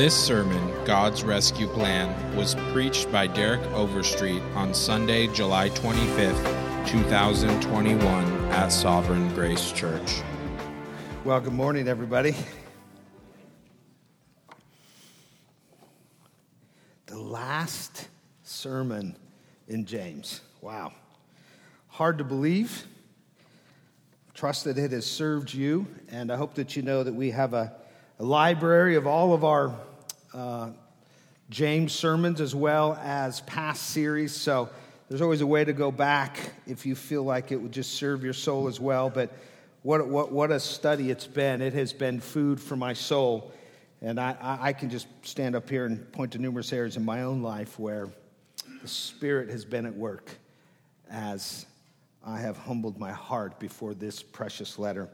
This sermon, God's Rescue Plan, was preached by Derek Overstreet on Sunday, July 25th, 2021, at Sovereign Grace Church. Well, good morning, everybody. The last sermon in James. Wow. Hard to believe. Trust that it has served you, and I hope that you know that we have a, a library of all of our uh, James sermons as well as past series. So there's always a way to go back if you feel like it would just serve your soul as well. But what, what, what a study it's been. It has been food for my soul. And I, I can just stand up here and point to numerous areas in my own life where the Spirit has been at work as I have humbled my heart before this precious letter.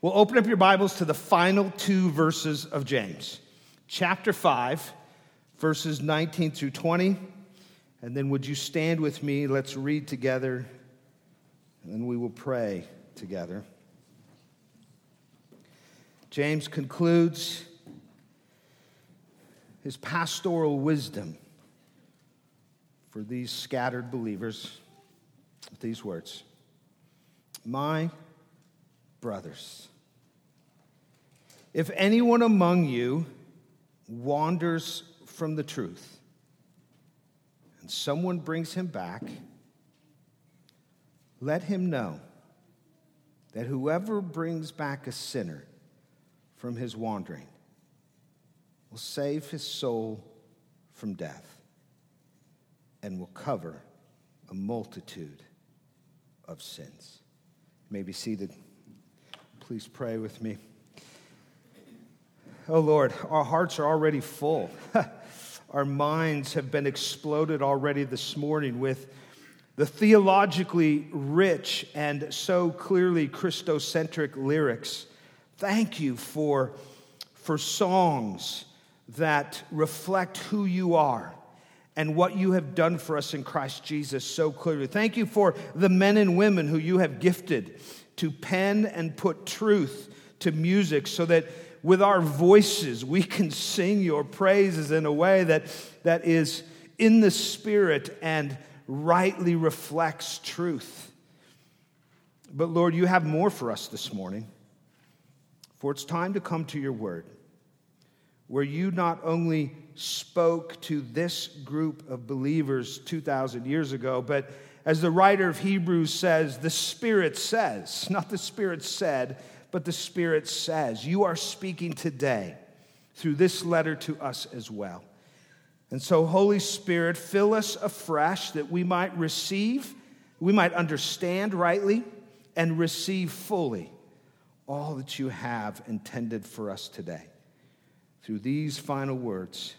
We'll open up your Bibles to the final two verses of James chapter 5, verses 19 through 20. And then would you stand with me? Let's read together, and then we will pray together. James concludes his pastoral wisdom for these scattered believers with these words My brothers, if anyone among you wanders from the truth and someone brings him back, let him know that whoever brings back a sinner from his wandering will save his soul from death and will cover a multitude of sins. You may be seated. Please pray with me. Oh Lord, our hearts are already full. our minds have been exploded already this morning with the theologically rich and so clearly Christocentric lyrics. Thank you for, for songs that reflect who you are and what you have done for us in Christ Jesus so clearly. Thank you for the men and women who you have gifted to pen and put truth to music so that with our voices, we can sing your praises in a way that, that is in the spirit and rightly reflects truth. But Lord, you have more for us this morning. For it's time to come to your word, where you not only spoke to this group of believers 2,000 years ago, but as the writer of Hebrews says, the Spirit says, not the Spirit said, but the Spirit says. You are speaking today through this letter to us as well. And so, Holy Spirit, fill us afresh that we might receive, we might understand rightly, and receive fully all that you have intended for us today. Through these final words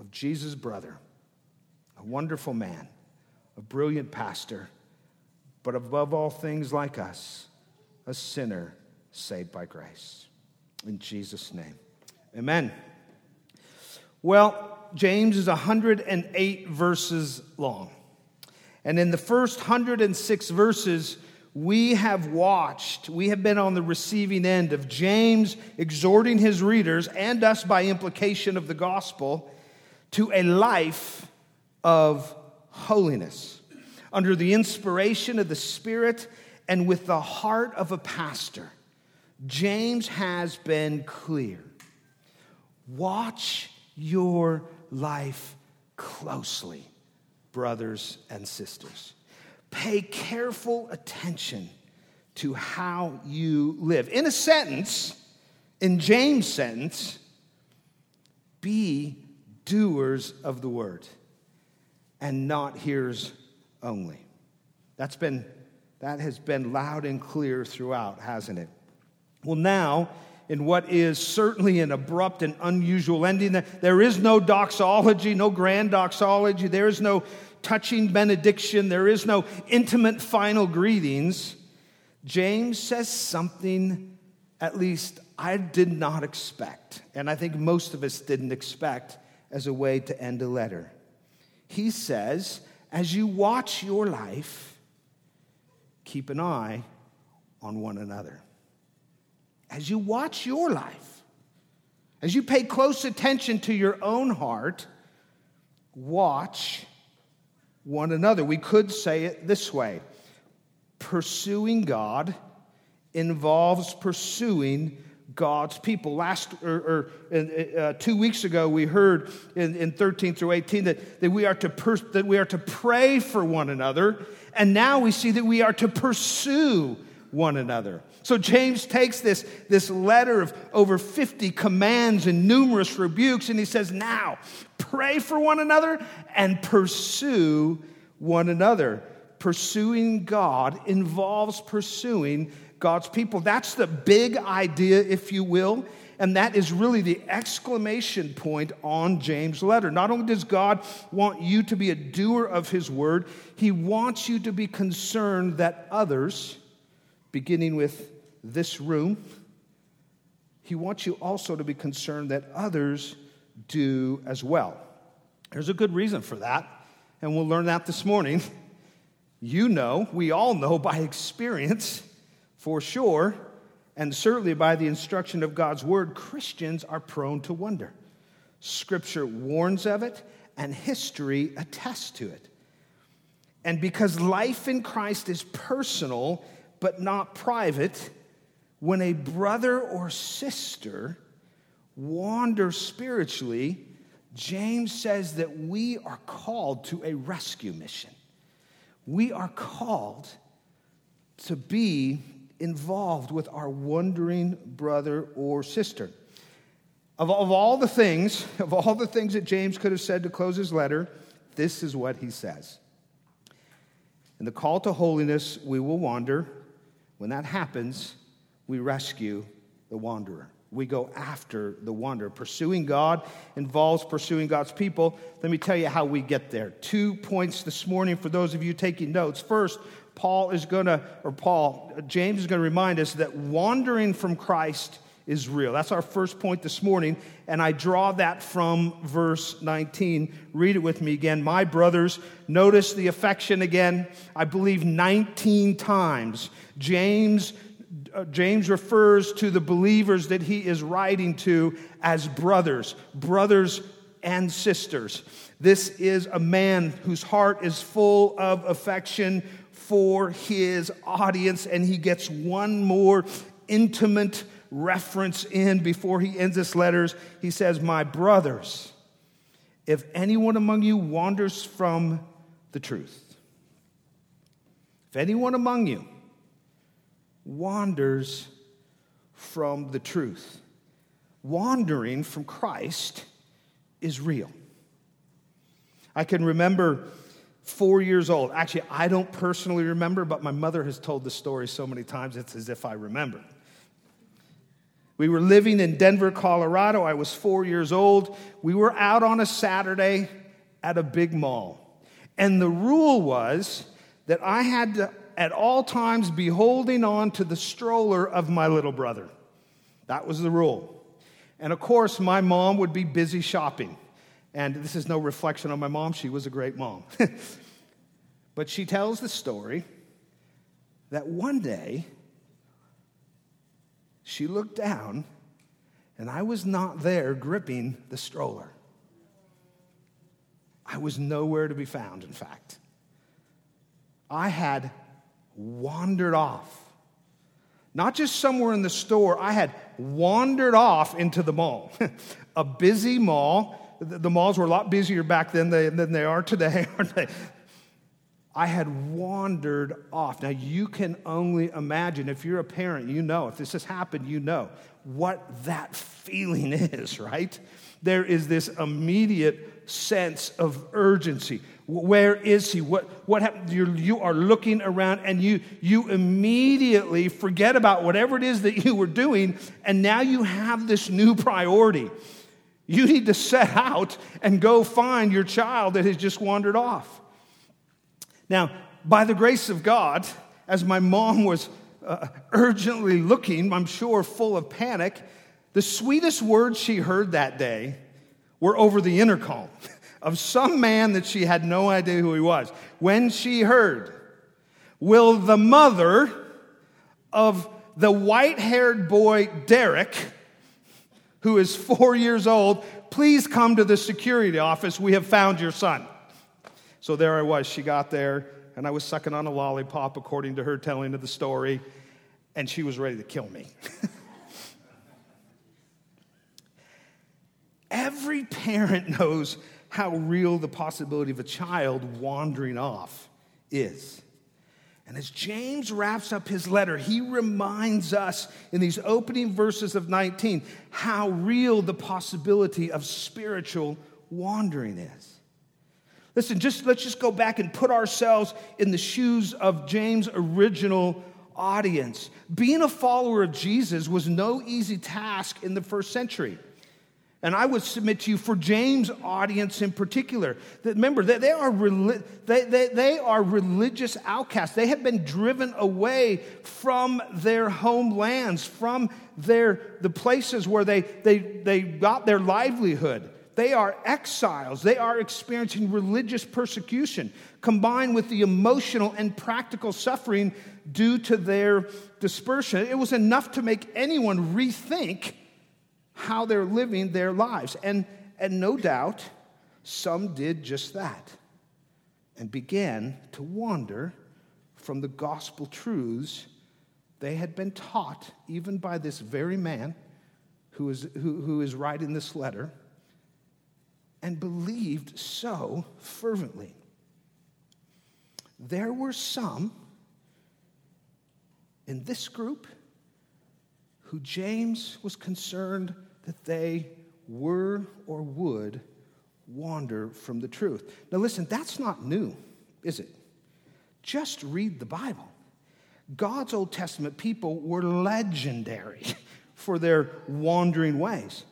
of Jesus' brother, a wonderful man, a brilliant pastor, but above all things like us a sinner saved by grace. In Jesus' name, amen. Well, James is 108 verses long. And in the first 106 verses, we have watched, we have been on the receiving end of James exhorting his readers and us by implication of the gospel to a life of holiness under the inspiration of the Spirit and with the heart of a pastor, James has been clear. Watch your life closely, brothers and sisters. Pay careful attention to how you live. In a sentence, in James' sentence, be doers of the word and not hearers only. That's been that has been loud and clear throughout, hasn't it? Well, now, in what is certainly an abrupt and unusual ending, there is no doxology, no grand doxology, there is no touching benediction, there is no intimate final greetings. James says something, at least I did not expect, and I think most of us didn't expect as a way to end a letter. He says, as you watch your life, keep an eye on one another. As you watch your life, As you pay close attention to your own heart, watch one another. We could say it this way pursuing God involves pursuing God's people. Last or, or uh, two weeks ago, we heard in, in 13 through 18 that, that, we are to pers- that we are to pray for one another, and now we see that we are to pursue one another. So James takes this, this letter of over 50 commands and numerous rebukes, and he says, Now pray for one another and pursue one another. Pursuing God involves pursuing God's people. That's the big idea, if you will. And that is really the exclamation point on James' letter. Not only does God want you to be a doer of his word, he wants you to be concerned that others, beginning with this room, he wants you also to be concerned that others do as well. There's a good reason for that, and we'll learn that this morning. You know, we all know by experience for sure, and certainly by the instruction of God's word, Christians are prone to wonder. Scripture warns of it, and history attests to it. And because life in Christ is personal but not private, when a brother or sister wanders spiritually, James says that we are called to a rescue mission. We are called to be involved with our wandering brother or sister. Of, of all the things, of all the things that James could have said to close his letter, this is what he says. In the call to holiness, we will wander. When that happens, we rescue the wanderer. We go after the wanderer. Pursuing God involves pursuing God's people. Let me tell you how we get there. Two points this morning for those of you taking notes. First, Paul is going to, or Paul, James is going to remind us that wandering from Christ is real. That's our first point this morning, and I draw that from verse 19. Read it with me again. My brothers, notice the affection again. I believe 19 times. James uh, James refers to the believers that he is writing to as brothers, brothers and sisters. This is a man whose heart is full of affection for his audience, and he gets one more intimate reference in before he ends his letters. He says, My brothers, if anyone among you wanders from the truth, if anyone among you wanders from the truth, wandering from Christ is real. I can remember four years old. Actually, I don't personally remember, but my mother has told the story so many times it's as if I remember. We were living in Denver, Colorado. I was four years old. We were out on a Saturday at a big mall. And the rule was that I had to, at all times, be holding on to the stroller of my little brother. That was the rule. And of course, my mom would be busy shopping. And this is no reflection on my mom, she was a great mom. but she tells the story that one day she looked down and I was not there gripping the stroller. I was nowhere to be found, in fact. I had wandered off. Not just somewhere in the store, I had wandered off into the mall. a busy mall the malls were a lot busier back then than they are today, aren't they? I had wandered off. Now, you can only imagine, if you're a parent, you know, if this has happened, you know what that feeling is, right? There is this immediate sense of urgency. Where is he? What, what happened? You're, you are looking around and you, you immediately forget about whatever it is that you were doing, and now you have this new priority. You need to set out and go find your child that has just wandered off. Now, by the grace of God, as my mom was uh, urgently looking, I'm sure full of panic, the sweetest words she heard that day were over the intercom of some man that she had no idea who he was. When she heard, Will the mother of the white haired boy Derek who is four years old, please come to the security office. We have found your son. So there I was. She got there, and I was sucking on a lollipop, according to her telling of the story, and she was ready to kill me. Every parent knows how real the possibility of a child wandering off is. And as James wraps up his letter, he reminds us in these opening verses of 19 how real the possibility of spiritual wandering is. Listen, just let's just go back and put ourselves in the shoes of James' original audience. Being a follower of Jesus was no easy task in the first century. And I would submit to you for James' audience in particular, that remember, that they, are, they, they, they are religious outcasts. They have been driven away from their homelands, from their, the places where they, they, they got their livelihood. They are exiles. They are experiencing religious persecution combined with the emotional and practical suffering due to their dispersion. It was enough to make anyone rethink how they're living their lives. And, and no doubt, some did just that and began to wander from the gospel truths they had been taught, even by this very man who is, who, who is writing this letter, and believed so fervently. There were some in this group who James was concerned that they were or would wander from the truth. Now, listen, that's not new, is it? Just read the Bible. God's Old Testament people were legendary for their wandering ways.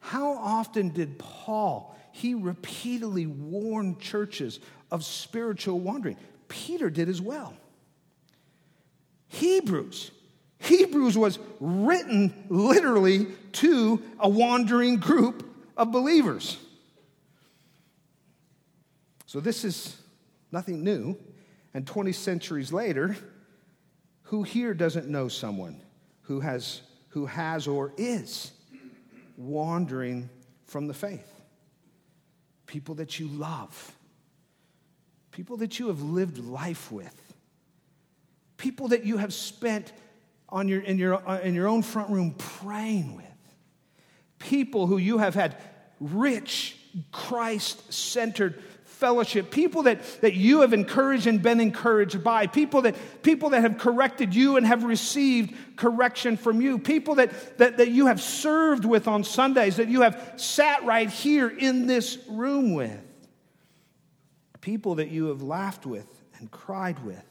How often did Paul, he repeatedly warned churches of spiritual wandering? Peter did as well. Hebrews, Hebrews was written literally to a wandering group of believers. So this is nothing new. And 20 centuries later, who here doesn't know someone who has, who has or is wandering from the faith? People that you love, people that you have lived life with, people that you have spent on your, in, your, uh, in your own front room praying with. People who you have had rich, Christ centered fellowship, people that, that you have encouraged and been encouraged by, people that, people that have corrected you and have received correction from you, people that, that, that you have served with on Sundays, that you have sat right here in this room with, people that you have laughed with and cried with,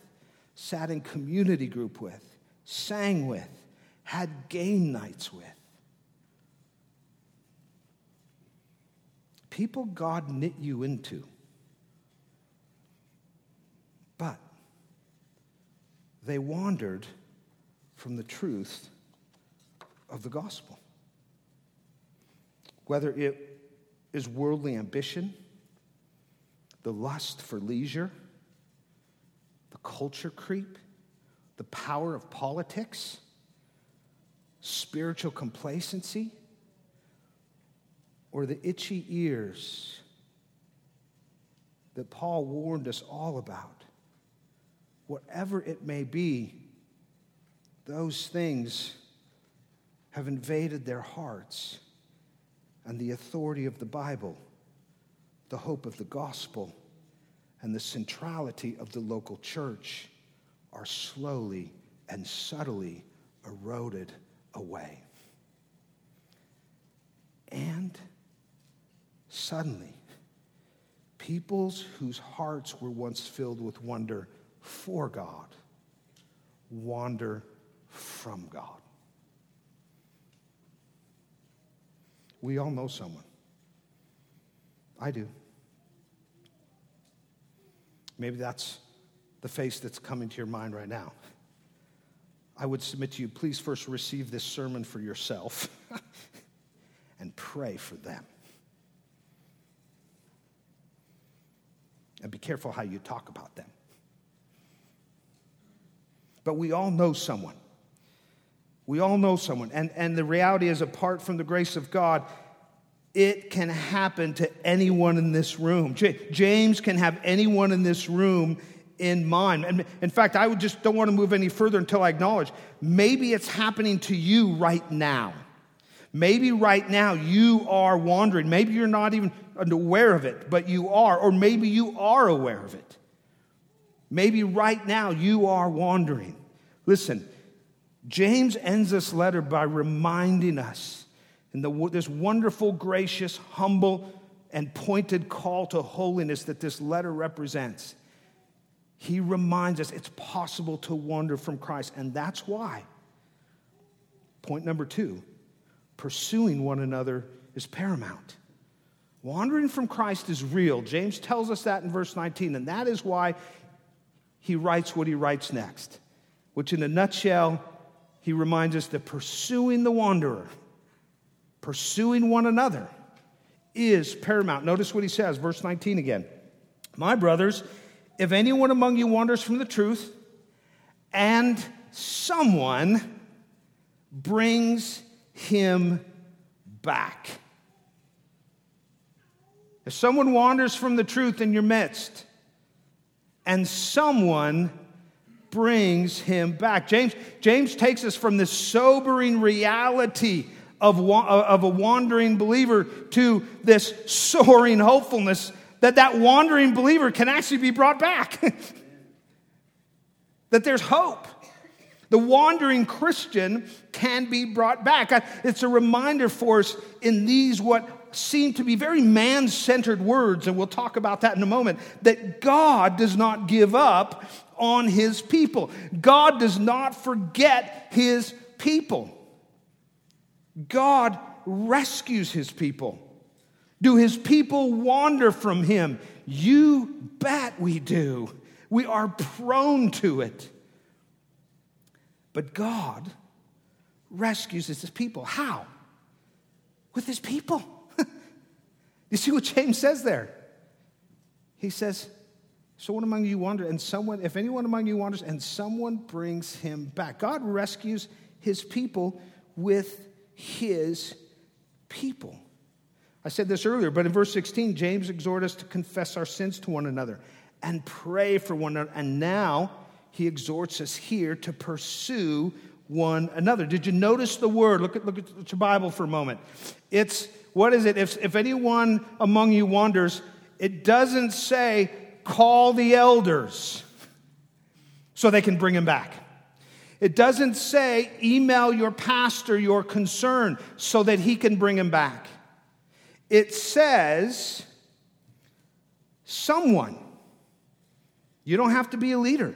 sat in community group with sang with, had game nights with. People God knit you into. But they wandered from the truth of the gospel. Whether it is worldly ambition, the lust for leisure, the culture creep, the power of politics, spiritual complacency, or the itchy ears that Paul warned us all about. Whatever it may be, those things have invaded their hearts, and the authority of the Bible, the hope of the gospel, and the centrality of the local church are slowly and subtly eroded away. And suddenly, peoples whose hearts were once filled with wonder for God wander from God. We all know someone. I do. Maybe that's the face that's coming to your mind right now. I would submit to you, please first receive this sermon for yourself and pray for them. And be careful how you talk about them. But we all know someone We all know someone. And, and the reality is, apart from the grace of God, it can happen to anyone in this room. J- James can have anyone in this room in mind. And in fact, I would just don't want to move any further until I acknowledge maybe it's happening to you right now. Maybe right now you are wandering. Maybe you're not even aware of it, but you are. Or maybe you are aware of it. Maybe right now you are wandering. Listen, James ends this letter by reminding us in the, this wonderful, gracious, humble, and pointed call to holiness that this letter represents. He reminds us it's possible to wander from Christ, and that's why. Point number two pursuing one another is paramount. Wandering from Christ is real. James tells us that in verse 19, and that is why he writes what he writes next, which in a nutshell he reminds us that pursuing the wanderer, pursuing one another, is paramount. Notice what he says, verse 19 again. My brothers, if anyone among you wanders from the truth and someone brings him back. If someone wanders from the truth in your midst and someone brings him back. James, James takes us from this sobering reality of, of a wandering believer to this soaring hopefulness that that wandering believer can actually be brought back. that there's hope. The wandering Christian can be brought back. It's a reminder for us in these what seem to be very man centered words, and we'll talk about that in a moment, that God does not give up on his people. God does not forget his people. God rescues his people. Do his people wander from him? You bet we do. We are prone to it. But God rescues his people. How? With his people. you see what James says there? He says, Someone among you wanders, and someone, if anyone among you wanders, and someone brings him back. God rescues his people with his people. I said this earlier, but in verse 16, James exhorts us to confess our sins to one another and pray for one another. And now he exhorts us here to pursue one another. Did you notice the word? Look at, look at your Bible for a moment. It's, what is it? If, if anyone among you wanders, it doesn't say call the elders so they can bring him back. It doesn't say email your pastor your concern so that he can bring him back. It says someone. You don't have to be a leader.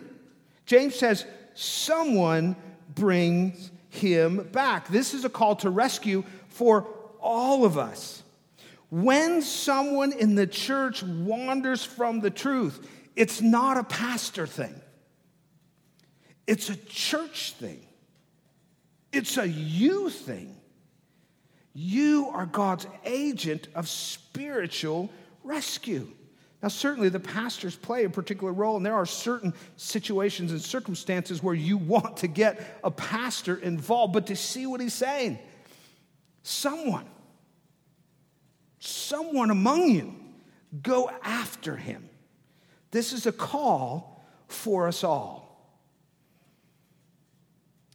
James says someone brings him back. This is a call to rescue for all of us. When someone in the church wanders from the truth, it's not a pastor thing, it's a church thing, it's a you thing. You are God's agent of spiritual rescue. Now, certainly the pastors play a particular role, and there are certain situations and circumstances where you want to get a pastor involved, but to see what he's saying, someone someone among you. Go after him. This is a call for us all.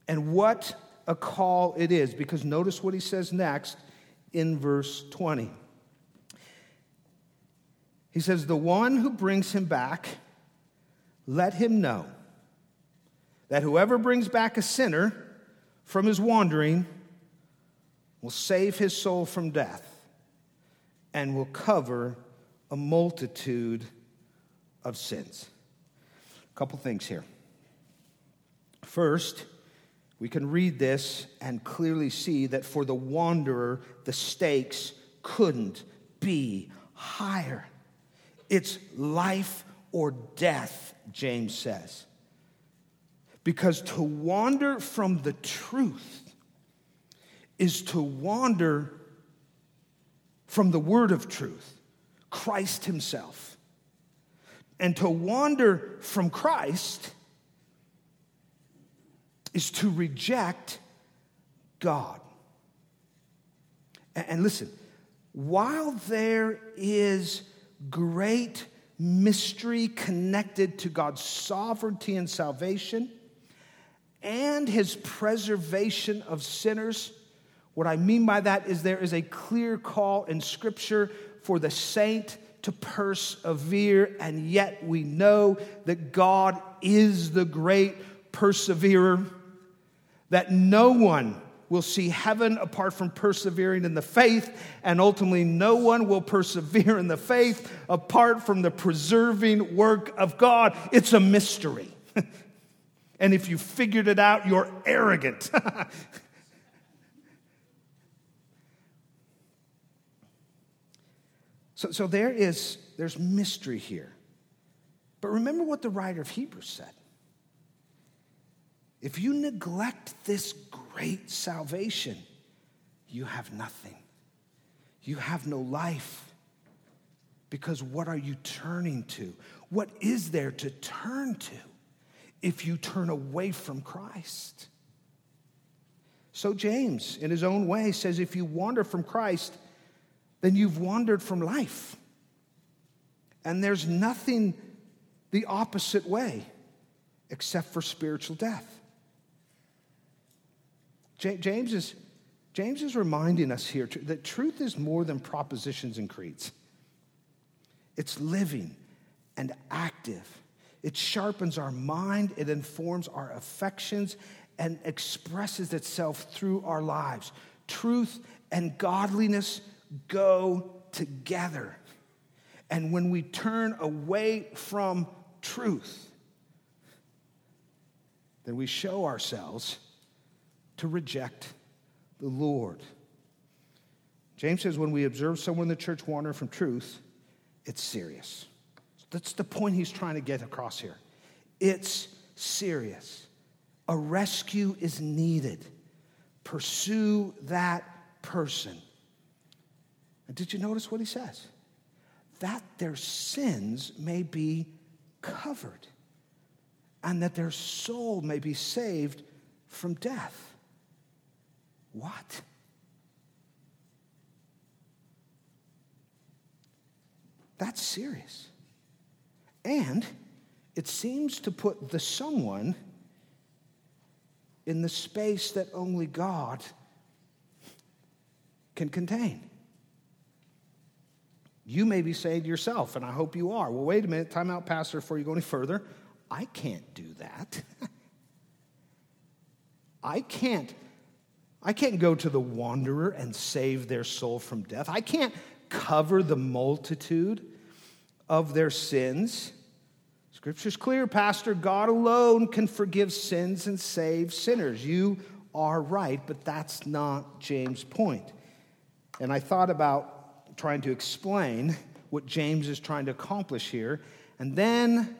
And what a call it is, because notice what he says next in verse 20. He says, The one who brings him back, let him know that whoever brings back a sinner from his wandering will save his soul from death and will cover a multitude of sins. A couple things here. First, we can read this and clearly see that for the wanderer, the stakes couldn't be higher. It's life or death, James says. Because to wander from the truth is to wander from the word of truth, Christ Himself. And to wander from Christ is to reject God. And listen, while there is great mystery connected to God's sovereignty and salvation and his preservation of sinners, what I mean by that is there is a clear call in Scripture for the saint to persevere, and yet we know that God is the great perseverer, that no one will see heaven apart from persevering in the faith, and ultimately, no one will persevere in the faith apart from the preserving work of God. It's a mystery. and if you figured it out, you're arrogant. so, so there is there's mystery here. But remember what the writer of Hebrews said. If you neglect this great salvation, you have nothing. You have no life. Because what are you turning to? What is there to turn to if you turn away from Christ? So, James, in his own way, says if you wander from Christ, then you've wandered from life. And there's nothing the opposite way except for spiritual death. James is, James is reminding us here that truth is more than propositions and creeds. It's living and active. It sharpens our mind, it informs our affections, and expresses itself through our lives. Truth and godliness go together. And when we turn away from truth, then we show ourselves to reject the Lord. James says when we observe someone in the church wander from truth, it's serious. That's the point he's trying to get across here. It's serious. A rescue is needed. Pursue that person. And did you notice what he says? That their sins may be covered and that their soul may be saved from death. What? That's serious. And it seems to put the someone in the space that only God can contain. You may be saying to yourself, and I hope you are, well, wait a minute, time out, Pastor, before you go any further. I can't do that. I can't I can't go to the wanderer and save their soul from death. I can't cover the multitude of their sins. Scripture's clear, Pastor. God alone can forgive sins and save sinners. You are right, but that's not James' point. And I thought about trying to explain what James is trying to accomplish here. And then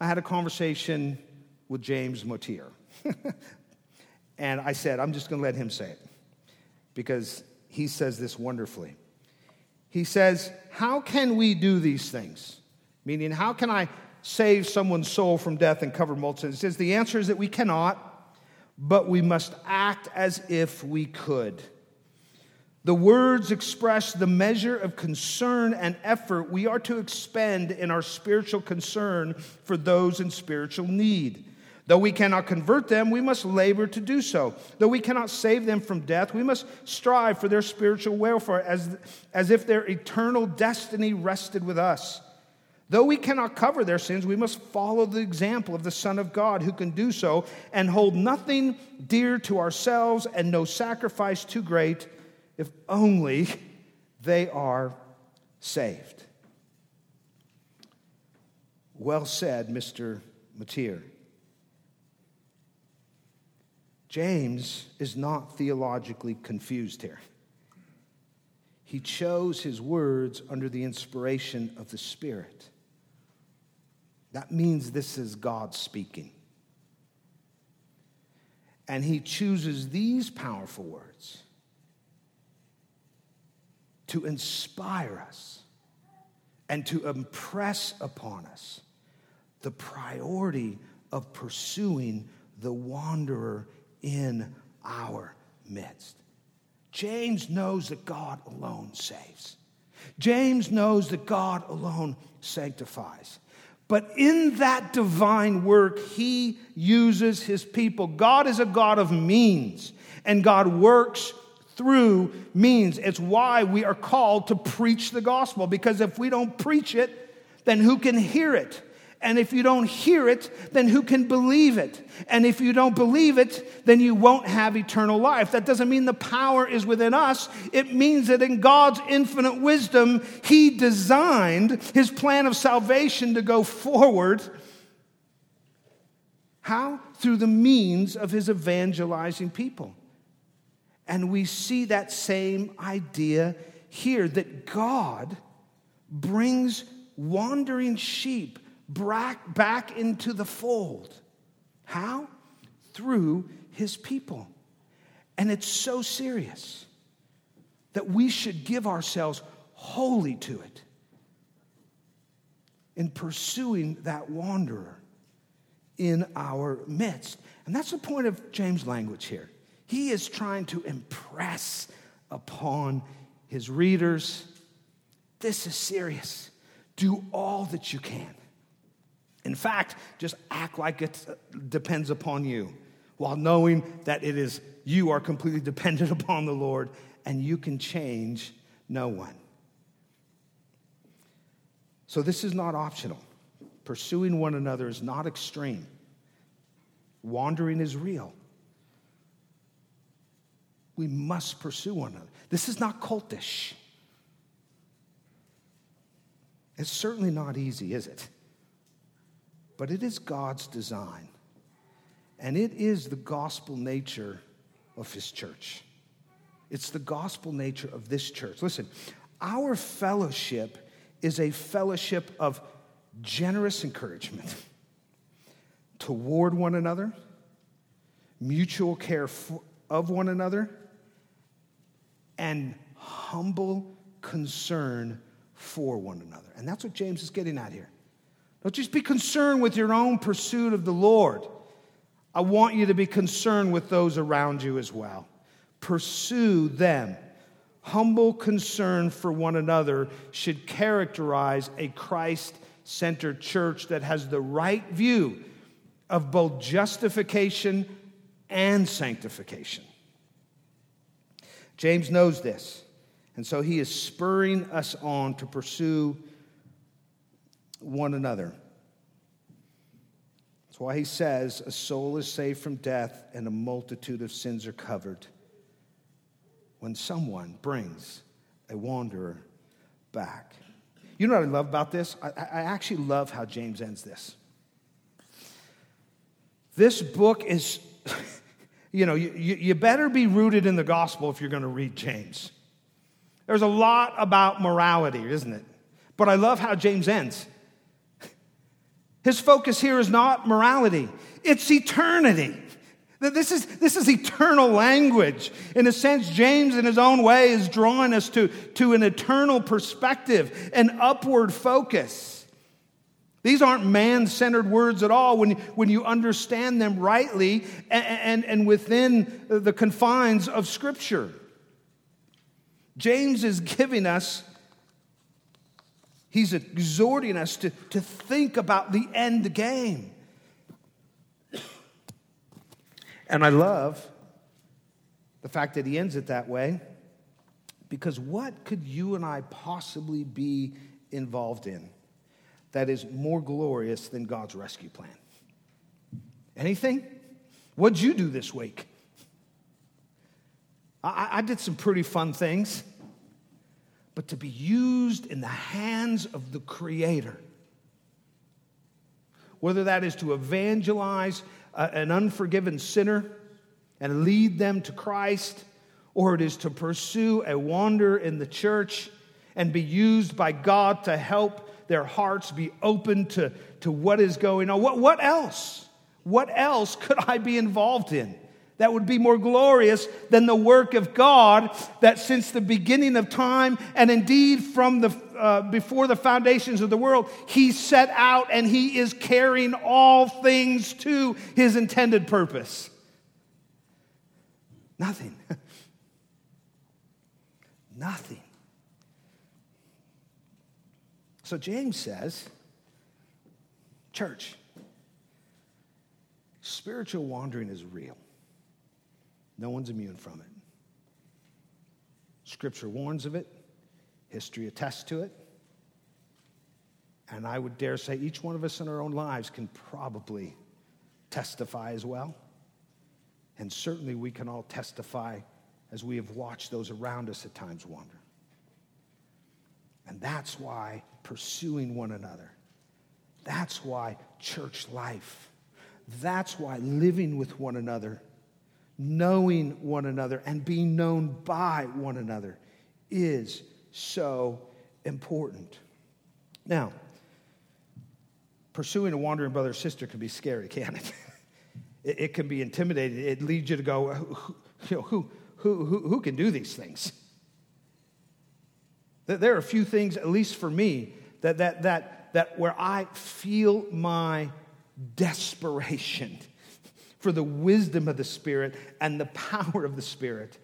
I had a conversation with James Motyer. And I said, I'm just going to let him say it because he says this wonderfully. He says, How can we do these things? Meaning, how can I save someone's soul from death and cover multitudes? He says, The answer is that we cannot, but we must act as if we could. The words express the measure of concern and effort we are to expend in our spiritual concern for those in spiritual need. Though we cannot convert them, we must labor to do so. Though we cannot save them from death, we must strive for their spiritual welfare as, as if their eternal destiny rested with us. Though we cannot cover their sins, we must follow the example of the Son of God who can do so and hold nothing dear to ourselves and no sacrifice too great if only they are saved. Well said, Mr. Motyer. James is not theologically confused here. He chose his words under the inspiration of the Spirit. That means this is God speaking. And he chooses these powerful words to inspire us and to impress upon us the priority of pursuing the wanderer in our midst. James knows that God alone saves. James knows that God alone sanctifies. But in that divine work, he uses his people. God is a God of means, and God works through means. It's why we are called to preach the gospel, because if we don't preach it, then who can hear it? And if you don't hear it, then who can believe it? And if you don't believe it, then you won't have eternal life. That doesn't mean the power is within us. It means that in God's infinite wisdom, He designed His plan of salvation to go forward. How? Through the means of His evangelizing people. And we see that same idea here that God brings wandering sheep back into the fold. How? Through his people. And it's so serious that we should give ourselves wholly to it in pursuing that wanderer in our midst. And that's the point of James' language here. He is trying to impress upon his readers this is serious. Do all that you can in fact, just act like it uh, depends upon you while knowing that it is you are completely dependent upon the Lord and you can change no one. So, this is not optional. Pursuing one another is not extreme. Wandering is real. We must pursue one another. This is not cultish. It's certainly not easy, is it? But it is God's design. And it is the gospel nature of his church. It's the gospel nature of this church. Listen, our fellowship is a fellowship of generous encouragement toward one another, mutual care for, of one another, and humble concern for one another. And that's what James is getting at here. Don't just be concerned with your own pursuit of the Lord. I want you to be concerned with those around you as well. Pursue them. Humble concern for one another should characterize a Christ centered church that has the right view of both justification and sanctification. James knows this, and so he is spurring us on to pursue one another. That's why he says, A soul is saved from death and a multitude of sins are covered when someone brings a wanderer back. You know what I love about this? I, I actually love how James ends this. This book is, you know, you, you better be rooted in the gospel if you're going to read James. There's a lot about morality, isn't it? But I love how James ends. His focus here is not morality, it's eternity. This is, this is eternal language. In a sense, James, in his own way, is drawing us to, to an eternal perspective, an upward focus. These aren't man centered words at all when, when you understand them rightly and, and, and within the confines of Scripture. James is giving us He's exhorting us to, to think about the end game. And I love the fact that he ends it that way because what could you and I possibly be involved in that is more glorious than God's rescue plan? Anything? What'd you do this week? I, I did some pretty fun things but to be used in the hands of the Creator. Whether that is to evangelize an unforgiven sinner and lead them to Christ, or it is to pursue a wanderer in the church and be used by God to help their hearts be open to, to what is going on. What, what else? What else could I be involved in? That would be more glorious than the work of God that since the beginning of time and indeed from the uh, before the foundations of the world he set out and he is carrying all things to his intended purpose. Nothing. Nothing. So James says, Church, spiritual wandering is real. No one's immune from it. Scripture warns of it, history attests to it. And I would dare say each one of us in our own lives can probably testify as well. And certainly we can all testify as we have watched those around us at times wander. And that's why pursuing one another, that's why church life, that's why living with one another, knowing one another, and being known by one another is so important. Now, pursuing a wandering brother or sister can be scary, can't it? it, it can be intimidating. It leads you to go, who, you know, who, who, who, who can do these things? There are a few things, at least for me, that, that, that, that where I feel my desperation for the wisdom of the Spirit and the power of the Spirit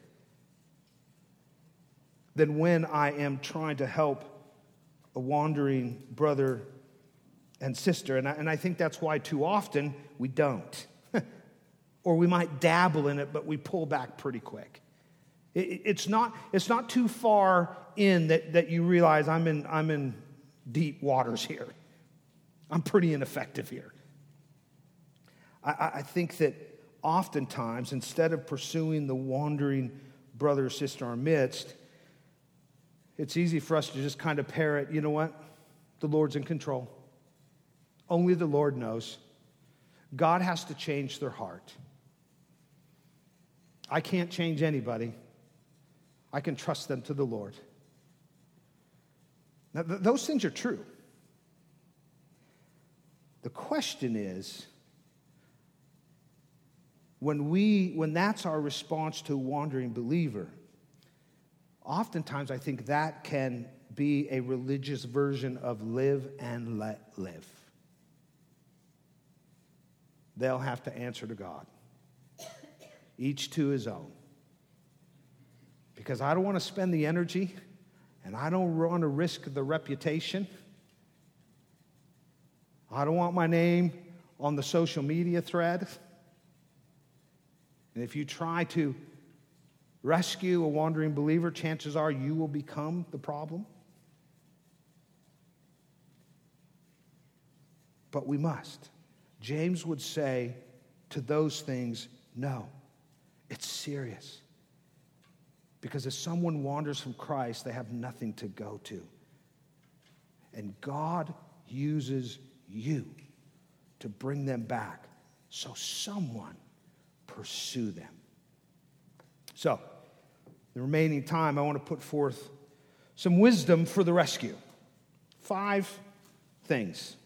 than when I am trying to help a wandering brother and sister. And I, and I think that's why too often we don't. or we might dabble in it, but we pull back pretty quick. It, it's, not, it's not too far in that, that you realize I'm in, I'm in deep waters here. I'm pretty ineffective here. I, I think that oftentimes, instead of pursuing the wandering brother or sister in our midst, it's easy for us to just kind of parrot, you know what? The Lord's in control. Only the Lord knows. God has to change their heart. I can't change anybody. I can trust them to the Lord. Now, th- those things are true. The question is when we when that's our response to a wandering believer, oftentimes I think that can be a religious version of live and let live. They'll have to answer to God, each to his own. Because I don't want to spend the energy and I don't want to risk the reputation. I don't want my name on the social media thread. And if you try to rescue a wandering believer, chances are you will become the problem. But we must. James would say to those things, no, it's serious. Because if someone wanders from Christ, they have nothing to go to. And God uses you to bring them back. So someone pursue them. So, the remaining time, I want to put forth some wisdom for the rescue. Five things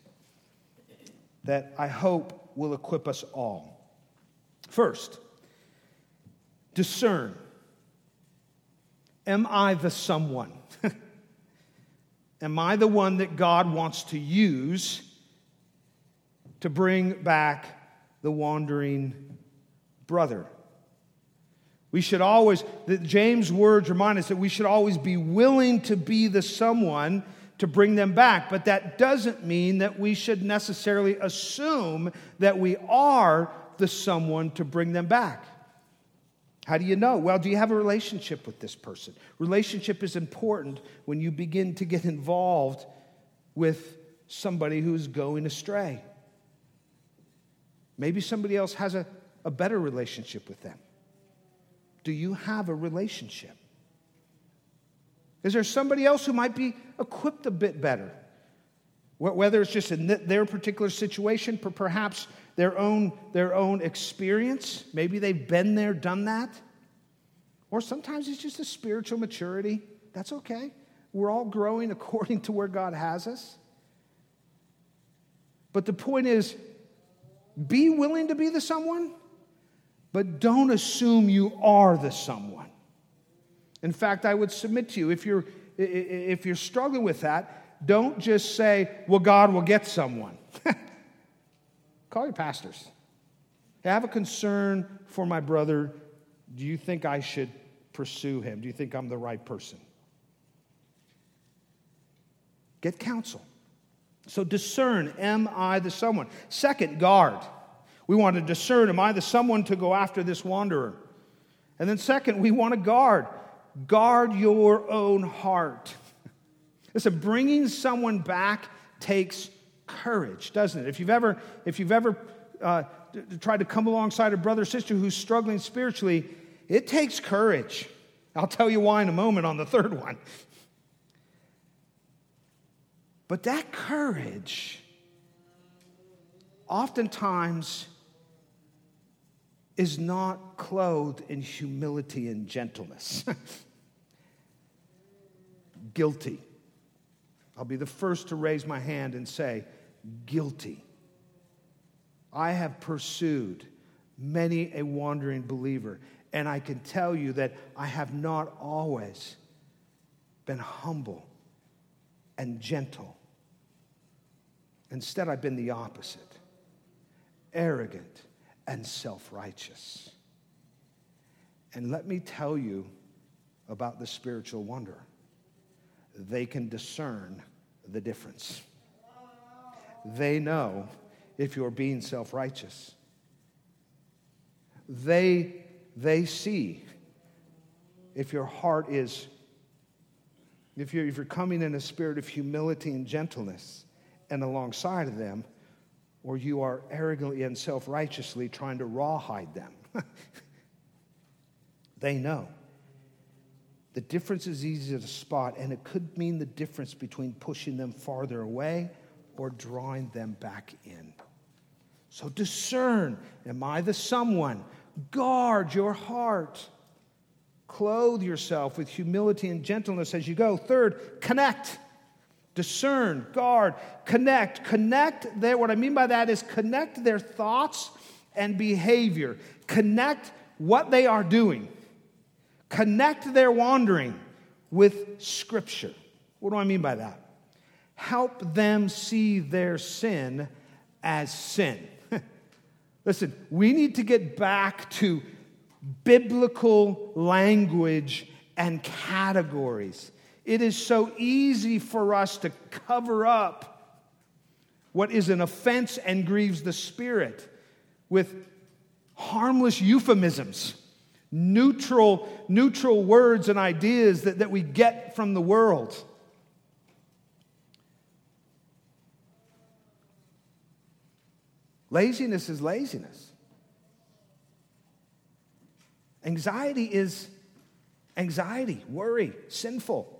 that I hope will equip us all. First, discern. Am I the someone? Am I the one that God wants to use to bring back the wandering brother? We should always, James' words remind us that we should always be willing to be the someone to bring them back. But that doesn't mean that we should necessarily assume that we are the someone to bring them back. How do you know? Well, do you have a relationship with this person? Relationship is important when you begin to get involved with somebody who's going astray. Maybe somebody else has a, a better relationship with them. Do you have a relationship? Is there somebody else who might be equipped a bit better? Whether it's just in their particular situation, perhaps their own, their own experience. Maybe they've been there, done that. Or sometimes it's just a spiritual maturity. That's okay. We're all growing according to where God has us. But the point is be willing to be the someone, but don't assume you are the someone. In fact, I would submit to you if you're, if you're struggling with that, don't just say, well, God will get someone. Call your pastors. Have a concern for my brother Do you think I should pursue him? Do you think I'm the right person? Get counsel. So discern, am I the someone? Second, guard. We want to discern, am I the someone to go after this wanderer? And then, second, we want to guard. Guard your own heart. Listen, bringing someone back takes courage, doesn't it? If you've ever, if you've ever uh, tried to come alongside a brother or sister who's struggling spiritually, it takes courage. I'll tell you why in a moment on the third one. But that courage oftentimes is not clothed in humility and gentleness. guilty. I'll be the first to raise my hand and say, guilty. I have pursued many a wandering believer, and I can tell you that I have not always been humble and gentle. Instead, I've been the opposite arrogant and self righteous. And let me tell you about the spiritual wonder they can discern the difference. They know if you're being self righteous. They, they see if your heart is, if you're, if you're coming in a spirit of humility and gentleness and alongside of them, or you are arrogantly and self righteously trying to rawhide them. they know. The difference is easy to spot, and it could mean the difference between pushing them farther away or drawing them back in. So discern Am I the someone? Guard your heart. Clothe yourself with humility and gentleness as you go. Third, connect. Discern, guard, connect. Connect what I mean by that is connect their thoughts and behavior. Connect what they are doing. Connect their wandering with Scripture. What do I mean by that? Help them see their sin as sin. Listen, we need to get back to biblical language and categories. It is so easy for us to cover up what is an offense and grieves the Spirit with harmless euphemisms, neutral, neutral words and ideas that, that we get from the world. Laziness is laziness. Anxiety is anxiety, worry, sinful.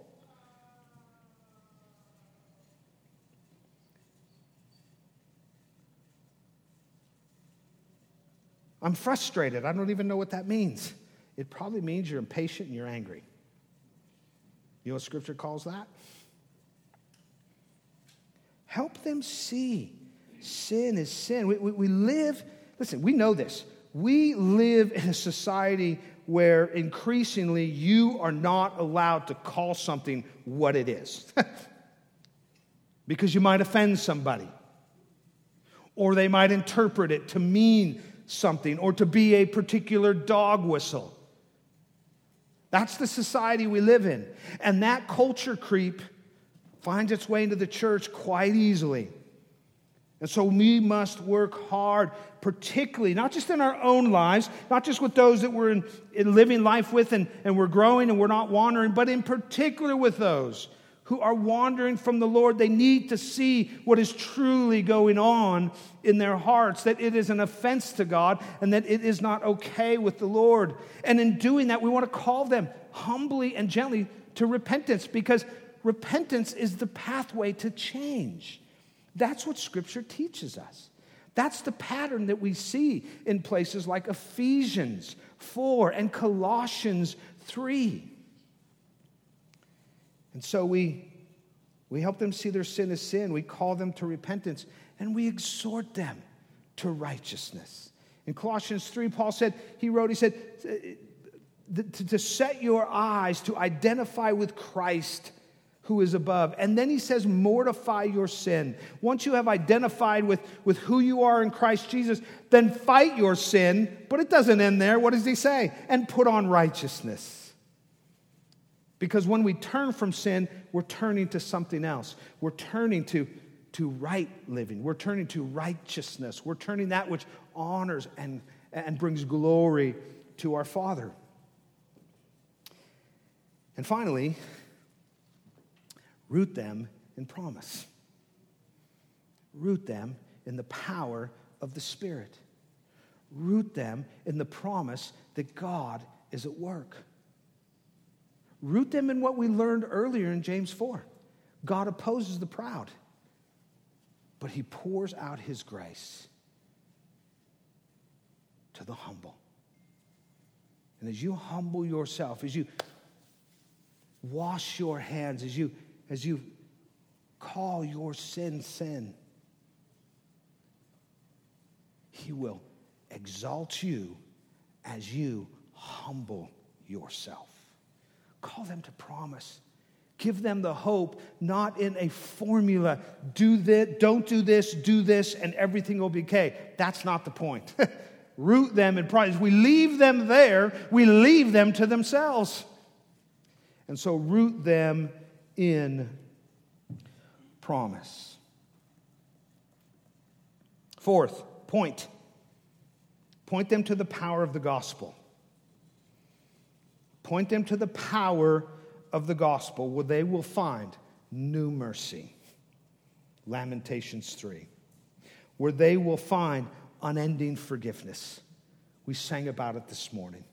I'm frustrated. I don't even know what that means. It probably means you're impatient and you're angry. You know what Scripture calls that? Help them see sin is sin. We, we, we live, listen, we know this. We live in a society where increasingly you are not allowed to call something what it is because you might offend somebody or they might interpret it to mean something or to be a particular dog whistle. That's the society we live in. And that culture creep finds its way into the church quite easily. And so we must work hard, particularly, not just in our own lives, not just with those that we're in, in living life with and, and we're growing and we're not wandering, but in particular with those who are wandering from the Lord, they need to see what is truly going on in their hearts, that it is an offense to God and that it is not okay with the Lord. And in doing that, we want to call them humbly and gently to repentance because repentance is the pathway to change. That's what Scripture teaches us. That's the pattern that we see in places like Ephesians 4 and Colossians 3. And so we, we help them see their sin as sin. We call them to repentance and we exhort them to righteousness. In Colossians 3, Paul said, he wrote, he said, to, to set your eyes to identify with Christ who is above. And then he says, mortify your sin. Once you have identified with, with who you are in Christ Jesus, then fight your sin. But it doesn't end there. What does he say? And put on righteousness. Because when we turn from sin, we're turning to something else. We're turning to, to right living. We're turning to righteousness. We're turning that which honors and, and brings glory to our Father. And finally, root them in promise. Root them in the power of the Spirit. Root them in the promise that God is at work. Root them in what we learned earlier in James 4. God opposes the proud, but he pours out his grace to the humble. And as you humble yourself, as you wash your hands, as you as you call your sin sin, He will exalt you as you humble yourself. Call them to promise. Give them the hope, not in a formula. Do this, don't do this, do this, and everything will be okay. That's not the point. Root them in promise. We leave them there, we leave them to themselves. And so root them in promise. Fourth, point. Point them to the power of the gospel. Point them to the power of the gospel where they will find new mercy. Lamentations 3. Where they will find unending forgiveness. We sang about it this morning.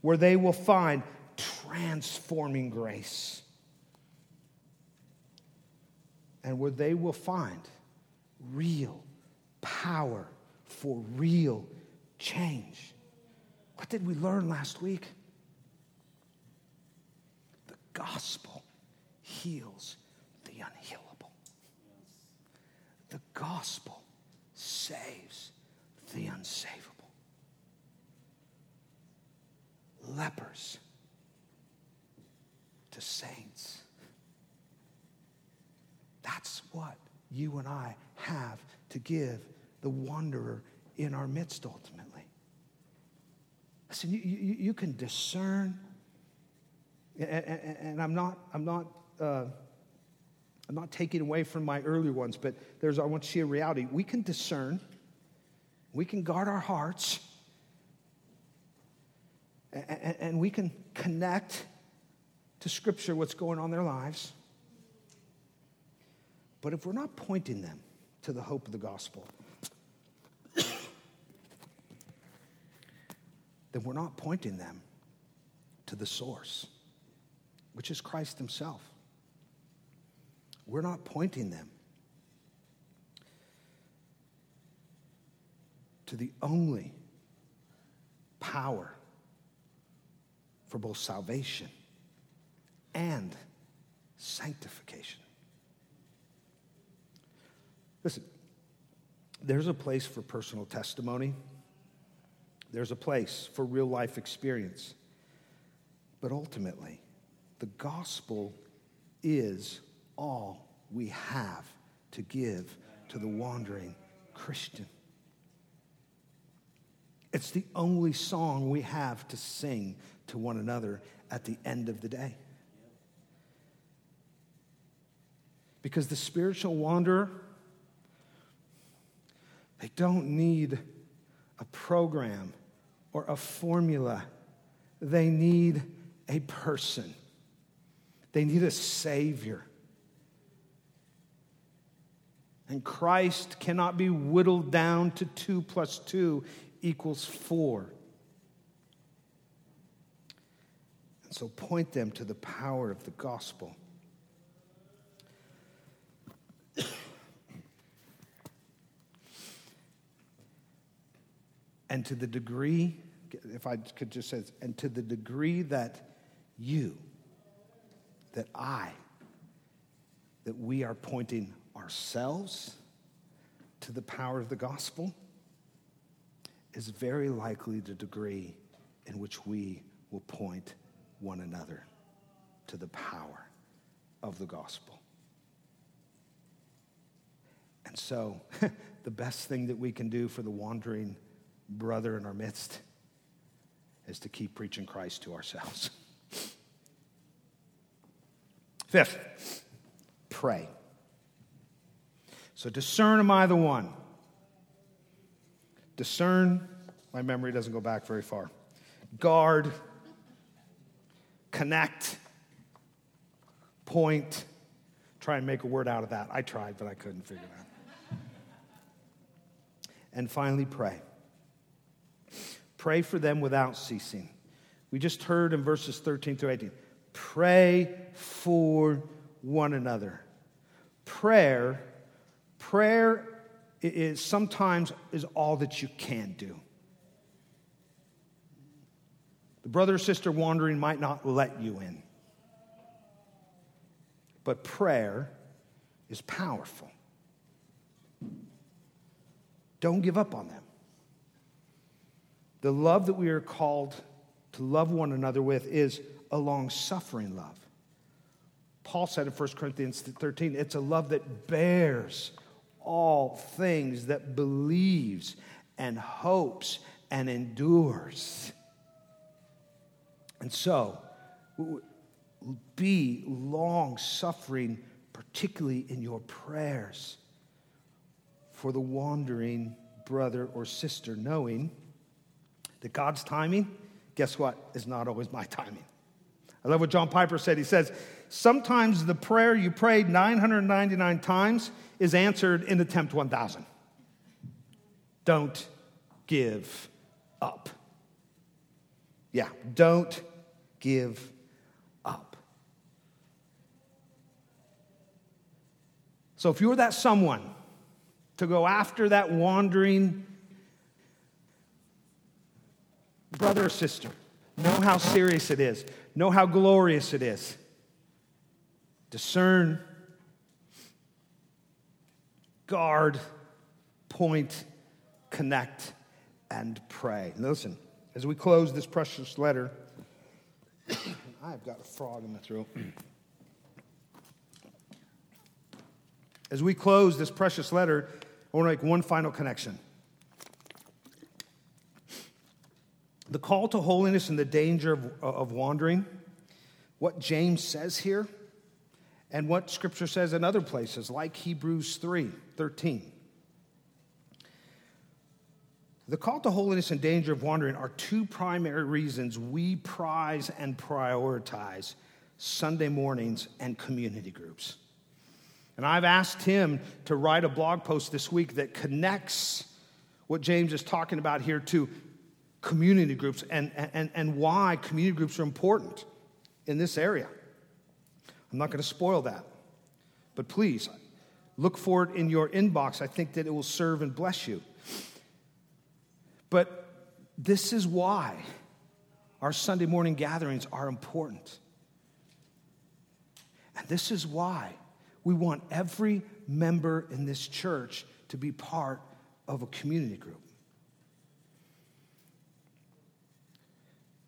Where they will find transforming grace and where they will find real power for real change. What did we learn last week? Gospel heals the unhealable. The gospel saves the unsavable. Lepers to saints. That's what you and I have to give the wanderer in our midst ultimately. Listen, you, you, you can discern, and, and, and, I'm not, I'm not, uh, I'm not taking away from my earlier ones, but there's, I want to see a reality. We can discern, we can guard our hearts, and, and we can connect to Scripture what's going on in their lives. But if we're not pointing them to the hope of the gospel, then we're not pointing them to the source, which is Christ Himself. We're not pointing them to the only power for both salvation and sanctification. Listen, there's a place for personal testimony, there's a place for real life experience. But ultimately, the gospel is all we have to give to the wandering Christian. It's the only song we have to sing to one another at the end of the day. Because the spiritual wanderer, they don't need a program or a formula. They need a person. They need a Savior. And Christ cannot be whittled down to two plus two equals four. And so point them to the power of the gospel. And to the degree, if I could just say, and to the degree that you, that I, that we are pointing ourselves to the power of the gospel, is very likely the degree in which we will point one another to the power of the gospel. And so, the best thing that we can do for the wandering brother in our midst is to keep preaching Christ to ourselves. Fifth, pray. So discern, am I the one? Discern, my memory doesn't go back very far. Guard, connect, point, try and make a word out of that. I tried, but I couldn't figure it out. And finally, pray. Pray for them without ceasing. We just heard in verses 13 through 18 pray for one another. Prayer, prayer is sometimes is all that you can do. The brother or sister wandering might not let you in. But prayer is powerful. Don't give up on them. The love that we are called to love one another with is a long suffering love. Paul said in 1 Corinthians 13, it's a love that bears all things, that believes and hopes and endures. And so, be long suffering, particularly in your prayers for the wandering brother or sister, knowing that God's timing, guess what, is not always my timing. I love what John Piper said. He says, Sometimes the prayer you prayed 999 times is answered in attempt 1000. Don't give up. Yeah, don't give up. So if you're that someone to go after that wandering brother or sister, know how serious it is, know how glorious it is. Discern, guard, point, connect, and pray. listen, as we close this precious letter, I've got a frog in my throat. As we close this precious letter, I want to make one final connection. The call to holiness and the danger of, of wandering, what James says here, and what Scripture says in other places, like Hebrews 3 13. The call to holiness and danger of wandering are two primary reasons we prize and prioritize Sunday mornings and community groups. And I've asked him to write a blog post this week that connects what James is talking about here to community groups and, and, and why community groups are important in this area. I'm not going to spoil that. But please, look for it in your inbox. I think that it will serve and bless you. But this is why our Sunday morning gatherings are important. And this is why we want every member in this church to be part of a community group.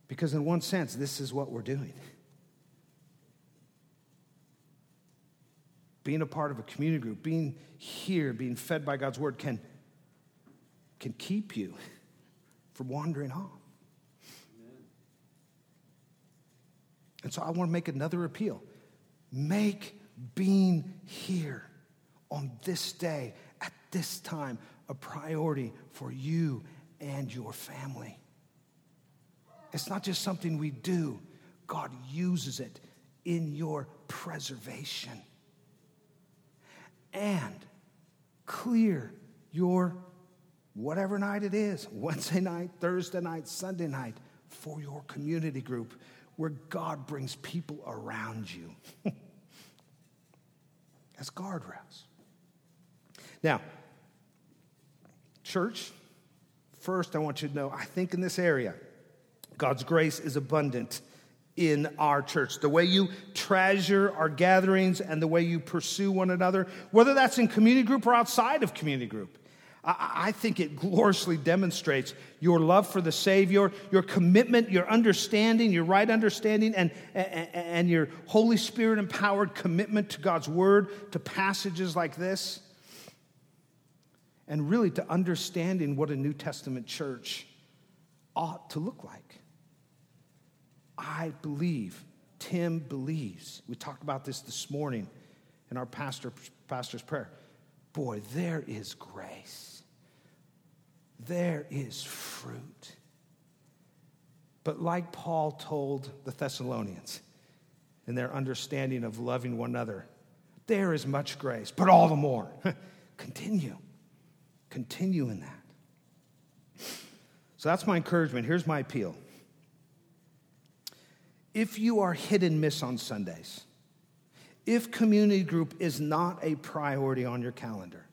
Because, in one sense, this is what we're doing. Being a part of a community group, being here, being fed by God's word can, can keep you from wandering off. And so I want to make another appeal. Make being here on this day, at this time, a priority for you and your family. It's not just something we do, God uses it in your preservation. And clear your whatever night it is Wednesday night, Thursday night, Sunday night for your community group where God brings people around you as guardrails. Now, church, first I want you to know I think in this area, God's grace is abundant in our church. The way you treasure our gatherings and the way you pursue one another, whether that's in community group or outside of community group. I, think it gloriously demonstrates your love for the Savior, your commitment, your understanding, your right understanding, and, and, and your Holy Spirit empowered commitment to God's Word, to passages like this, and really to understanding what a New Testament church ought to look like. I believe, Tim believes. We talked about this this morning in our pastor, pastor's prayer. Boy, there is grace there is fruit. But like Paul told the Thessalonians in their understanding of loving one another, there is much grace, but all the more. Continue. Continue in that. So that's my encouragement. Here's my appeal. If you are hit and miss on Sundays, if community group is not a priority on your calendar,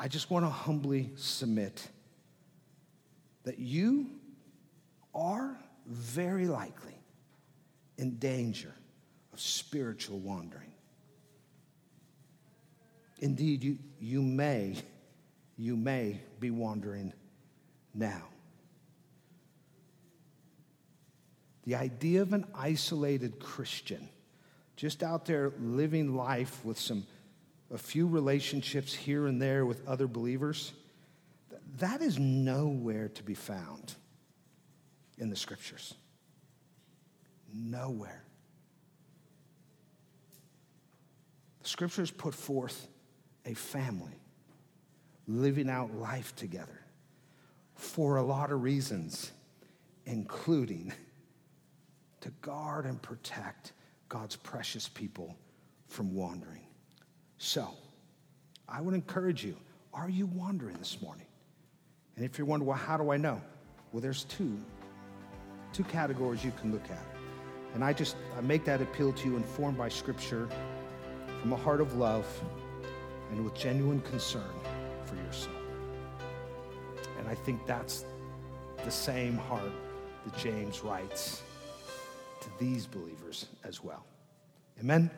I just want to humbly submit that you are very likely in danger of spiritual wandering. Indeed, you, you may, you may be wandering now. The idea of an isolated Christian, just out there living life with some a few relationships here and there with other believers that is nowhere to be found in the scriptures. Nowhere. The scriptures put forth a family living out life together for a lot of reasons, including to guard and protect God's precious people from wandering. So, I would encourage you are you wandering this morning? And if you're wondering, well, how do I know? Well, there's two, two categories you can look at. And I just I make that appeal to you informed by Scripture from a heart of love and with genuine concern for your soul. And I think that's the same heart that James writes to these believers as well. Amen.